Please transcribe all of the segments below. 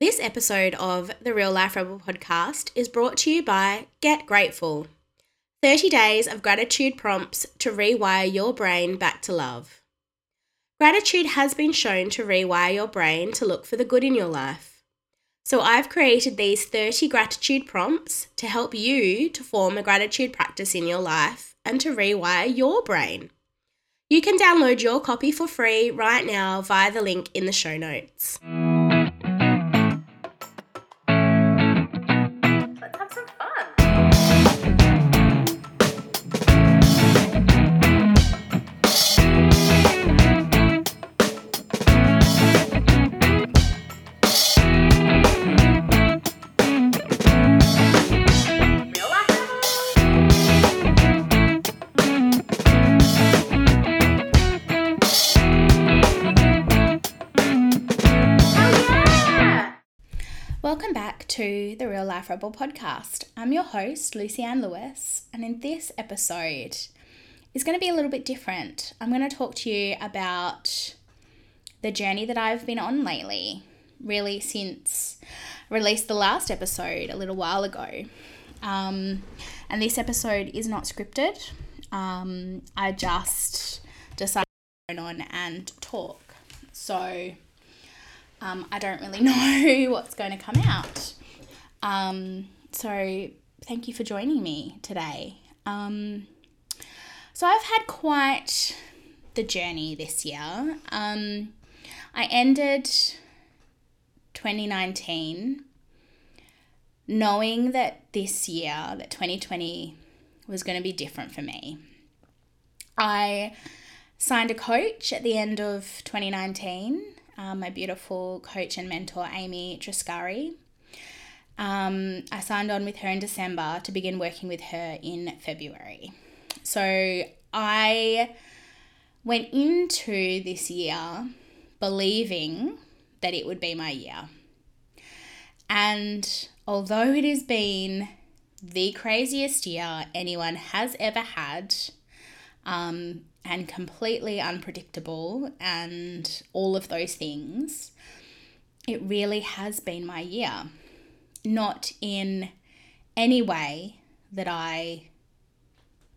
This episode of the Real Life Rebel podcast is brought to you by Get Grateful 30 days of gratitude prompts to rewire your brain back to love. Gratitude has been shown to rewire your brain to look for the good in your life. So I've created these 30 gratitude prompts to help you to form a gratitude practice in your life and to rewire your brain. You can download your copy for free right now via the link in the show notes. Welcome back to the Real Life Rebel podcast. I'm your host, Lucy Anne Lewis, and in this episode is going to be a little bit different. I'm going to talk to you about the journey that I've been on lately, really since I released the last episode a little while ago. Um, and this episode is not scripted. Um, I just decided to on and talk. So um, I don't really know what's going to come out. Um, so thank you for joining me today. Um, so I've had quite the journey this year. Um, I ended 2019 knowing that this year, that 2020 was going to be different for me. I signed a coach at the end of 2019 um, my beautiful coach and mentor, Amy Triscari. Um, I signed on with her in December to begin working with her in February. So I went into this year believing that it would be my year. And although it has been the craziest year anyone has ever had, um, and completely unpredictable and all of those things, it really has been my year. Not in any way that I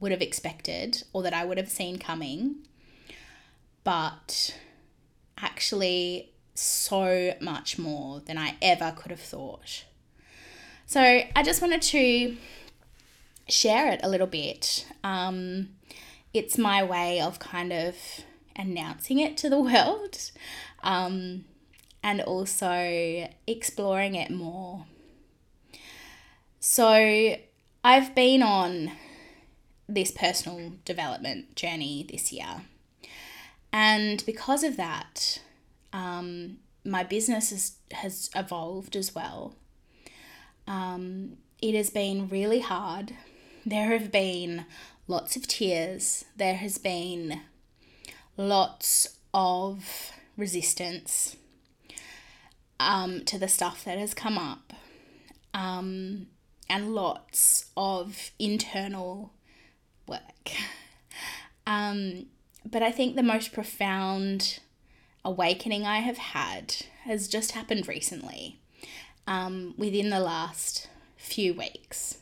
would have expected or that I would have seen coming, but actually so much more than I ever could have thought. So I just wanted to share it a little bit. Um, it's my way of kind of announcing it to the world um, and also exploring it more. So, I've been on this personal development journey this year, and because of that, um, my business has, has evolved as well. Um, it has been really hard. There have been lots of tears. There has been lots of resistance um, to the stuff that has come up, um, and lots of internal work. Um, but I think the most profound awakening I have had has just happened recently, um, within the last few weeks.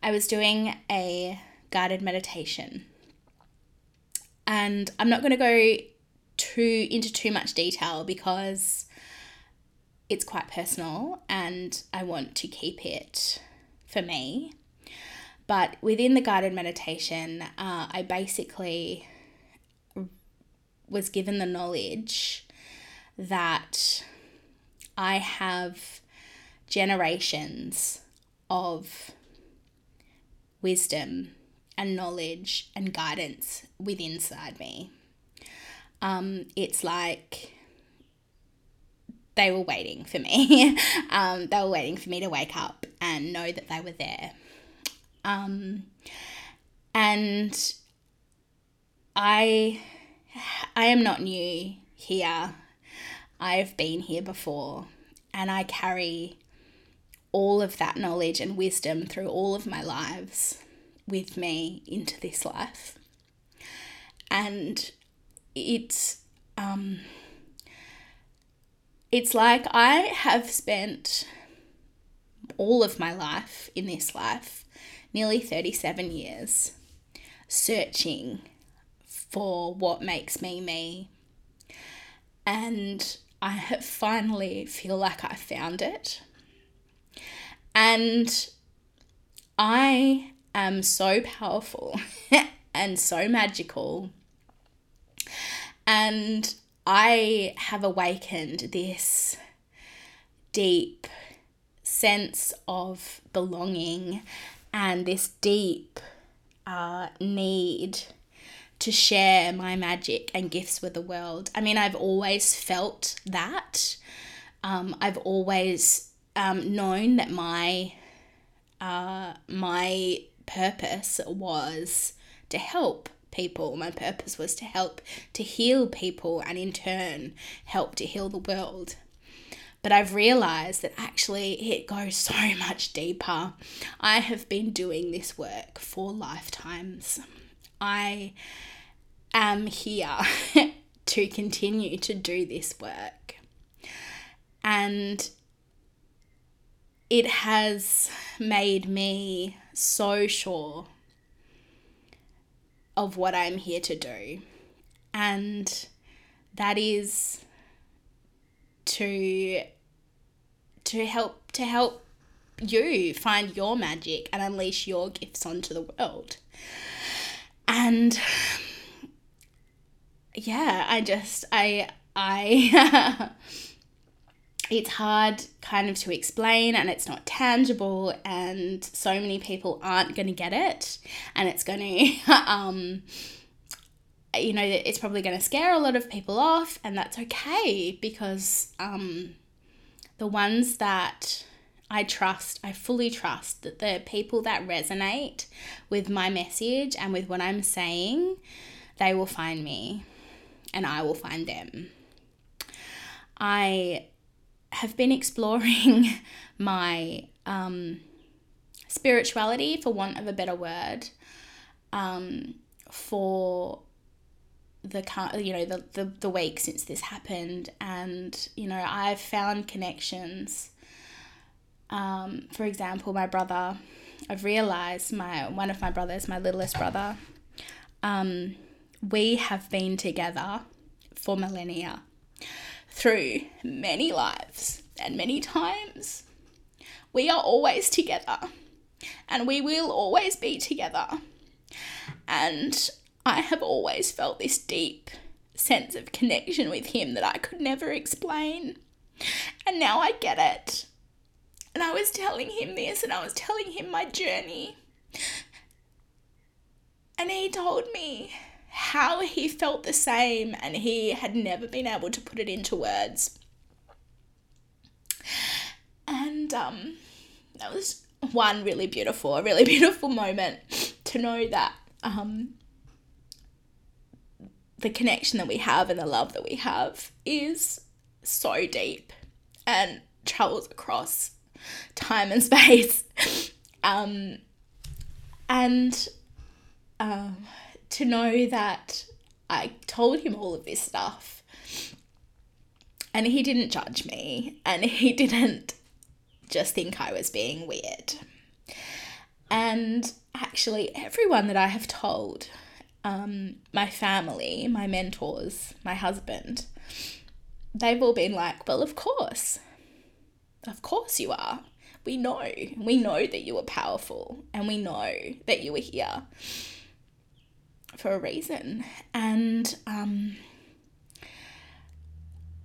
I was doing a guided meditation. And I'm not going to go too into too much detail because it's quite personal and I want to keep it for me. But within the guided meditation, uh, I basically was given the knowledge that I have generations of wisdom and knowledge and guidance within inside me. Um, it's like they were waiting for me. um, they were waiting for me to wake up and know that they were there. Um, and I, I am not new here. I've been here before, and I carry all of that knowledge and wisdom through all of my lives with me into this life. And it's um it's like I have spent all of my life in this life, nearly 37 years, searching for what makes me me. And I finally feel like I found it. And I am so powerful and so magical. And I have awakened this deep sense of belonging and this deep uh, need to share my magic and gifts with the world. I mean, I've always felt that. Um, I've always um, known that my uh, my purpose was to help people. My purpose was to help to heal people and in turn help to heal the world. But I've realized that actually it goes so much deeper. I have been doing this work for lifetimes. I am here to continue to do this work. And it has made me so sure of what I'm here to do. And that is to to help to help you find your magic and unleash your gifts onto the world. And yeah, I just I I it's hard kind of to explain and it's not tangible and so many people aren't going to get it and it's going to um you know it's probably going to scare a lot of people off and that's okay because um the ones that I trust, I fully trust that the people that resonate with my message and with what I'm saying, they will find me and I will find them. I have been exploring my um, spirituality, for want of a better word, um, for the you know the, the the week since this happened. And you know I've found connections um, for example my brother I've realized my one of my brothers my littlest brother um, we have been together for millennia through many lives and many times. We are always together and we will always be together. And I have always felt this deep sense of connection with him that I could never explain. And now I get it. And I was telling him this and I was telling him my journey. And he told me how he felt the same and he had never been able to put it into words. And um, that was one really beautiful, a really beautiful moment to know that um, the connection that we have and the love that we have is so deep and travels across time and space. Um, and um, to know that I told him all of this stuff and he didn't judge me and he didn't just think I was being weird. And actually, everyone that I have told, um, my family, my mentors, my husband, they've all been like, well, of course. Of course you are. We know. We know that you are powerful and we know that you are here for a reason. And um,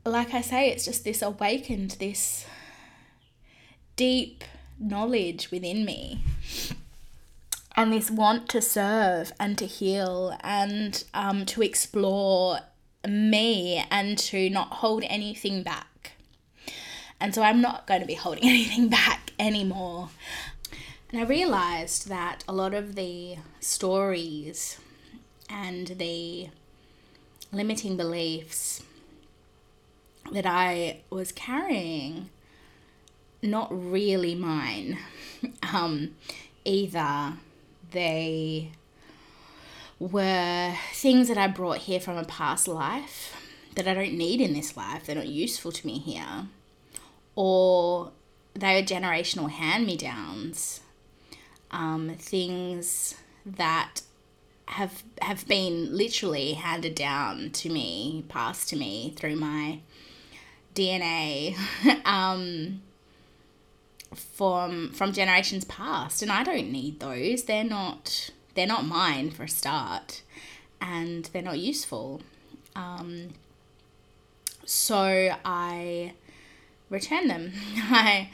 like I say, it's just this awakened, this deep knowledge within me. And this want to serve and to heal and um, to explore me and to not hold anything back. And so I'm not going to be holding anything back anymore. And I realized that a lot of the stories and the limiting beliefs that I was carrying, not really mine. um, either they were things that I brought here from a past life, that I don't need in this life. They're not useful to me here. Or they are generational hand me downs. Um, things that have have been literally handed down to me, passed to me through my DNA um, from from generations past, and I don't need those. They're not they're not mine for a start, and they're not useful. Um, so I return them. I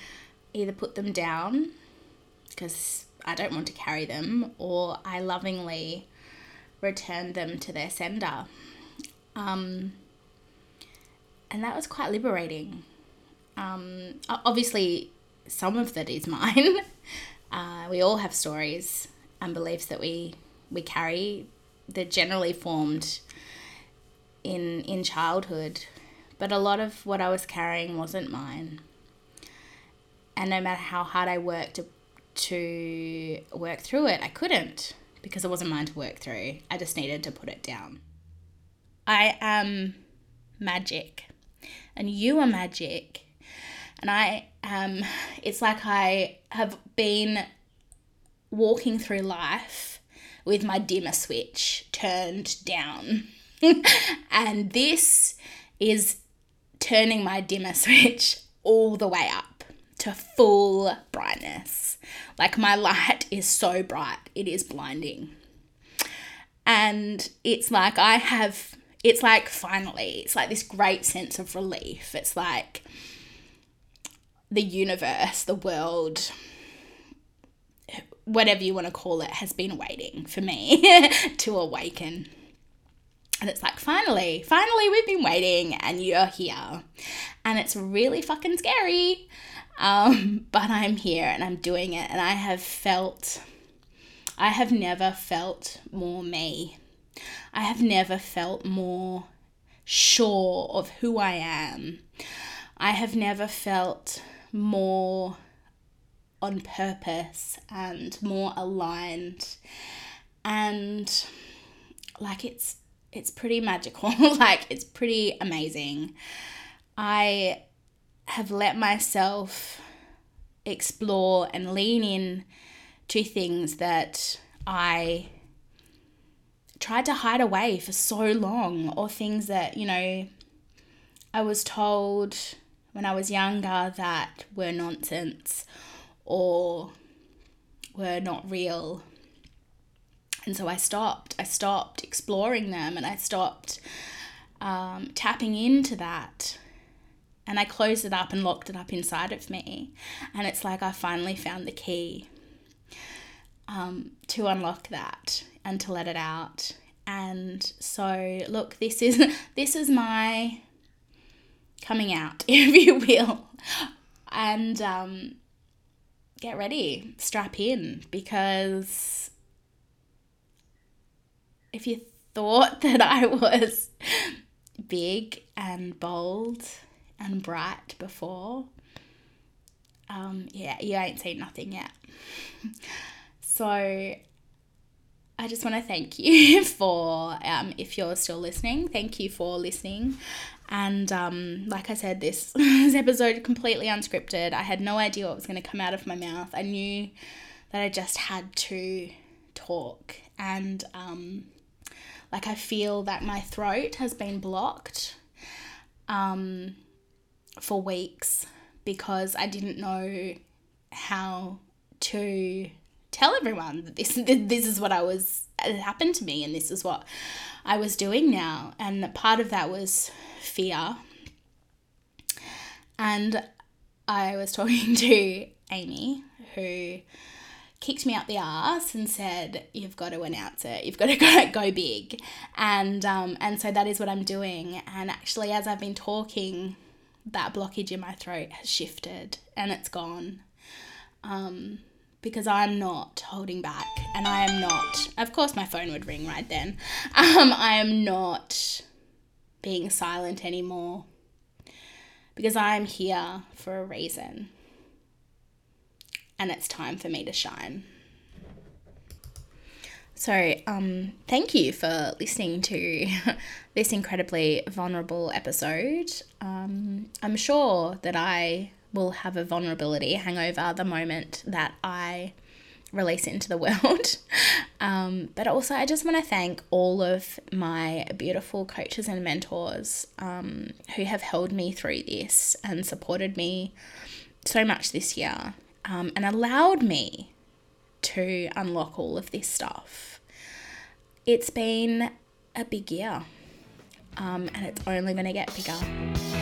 either put them down because I don't want to carry them, or I lovingly return them to their sender. Um, and that was quite liberating. Um, obviously, some of that is mine. Uh, we all have stories and beliefs that we we carry. They're generally formed in in childhood, but a lot of what I was carrying wasn't mine. And no matter how hard I worked to, to work through it, I couldn't because it wasn't mine to work through. I just needed to put it down. I am magic, and you are magic. And I am, it's like I have been walking through life with my dimmer switch turned down. and this is turning my dimmer switch all the way up to full brightness. Like my light is so bright, it is blinding. And it's like I have, it's like finally, it's like this great sense of relief. It's like the universe, the world, whatever you want to call it, has been waiting for me to awaken. And it's like, finally, finally, we've been waiting and you're here. And it's really fucking scary. Um, but I'm here and I'm doing it. And I have felt, I have never felt more me. I have never felt more sure of who I am. I have never felt more on purpose and more aligned and like it's it's pretty magical like it's pretty amazing i have let myself explore and lean in to things that I tried to hide away for so long, or things that, you know, I was told when I was younger that were nonsense or were not real. And so I stopped. I stopped exploring them and I stopped um, tapping into that and I closed it up and locked it up inside of me. And it's like I finally found the key um, to unlock that and to let it out. And so, look, this is this is my coming out, if you will. And um, get ready, strap in, because if you thought that I was big and bold and bright before, um, yeah, you ain't seen nothing yet. so I just want to thank you for, um, if you're still listening, thank you for listening. And um, like I said, this, this episode completely unscripted. I had no idea what was going to come out of my mouth. I knew that I just had to talk. And um, like I feel that my throat has been blocked. Um, for weeks because I didn't know how to tell everyone that this this is what I was it happened to me and this is what I was doing now. And part of that was fear. And I was talking to Amy who kicked me up the ass and said you've got to announce it. You've got to go, go big. And um, and so that is what I'm doing. And actually as I've been talking that blockage in my throat has shifted and it's gone. Um, because I'm not holding back and I am not, of course, my phone would ring right then. Um, I am not being silent anymore because I'm here for a reason and it's time for me to shine. So, um, thank you for listening to this incredibly vulnerable episode. Um, I'm sure that I will have a vulnerability hangover the moment that I release into the world. Um, but also, I just want to thank all of my beautiful coaches and mentors um, who have held me through this and supported me so much this year um, and allowed me to unlock all of this stuff. It's been a big year um, and it's only going to get bigger.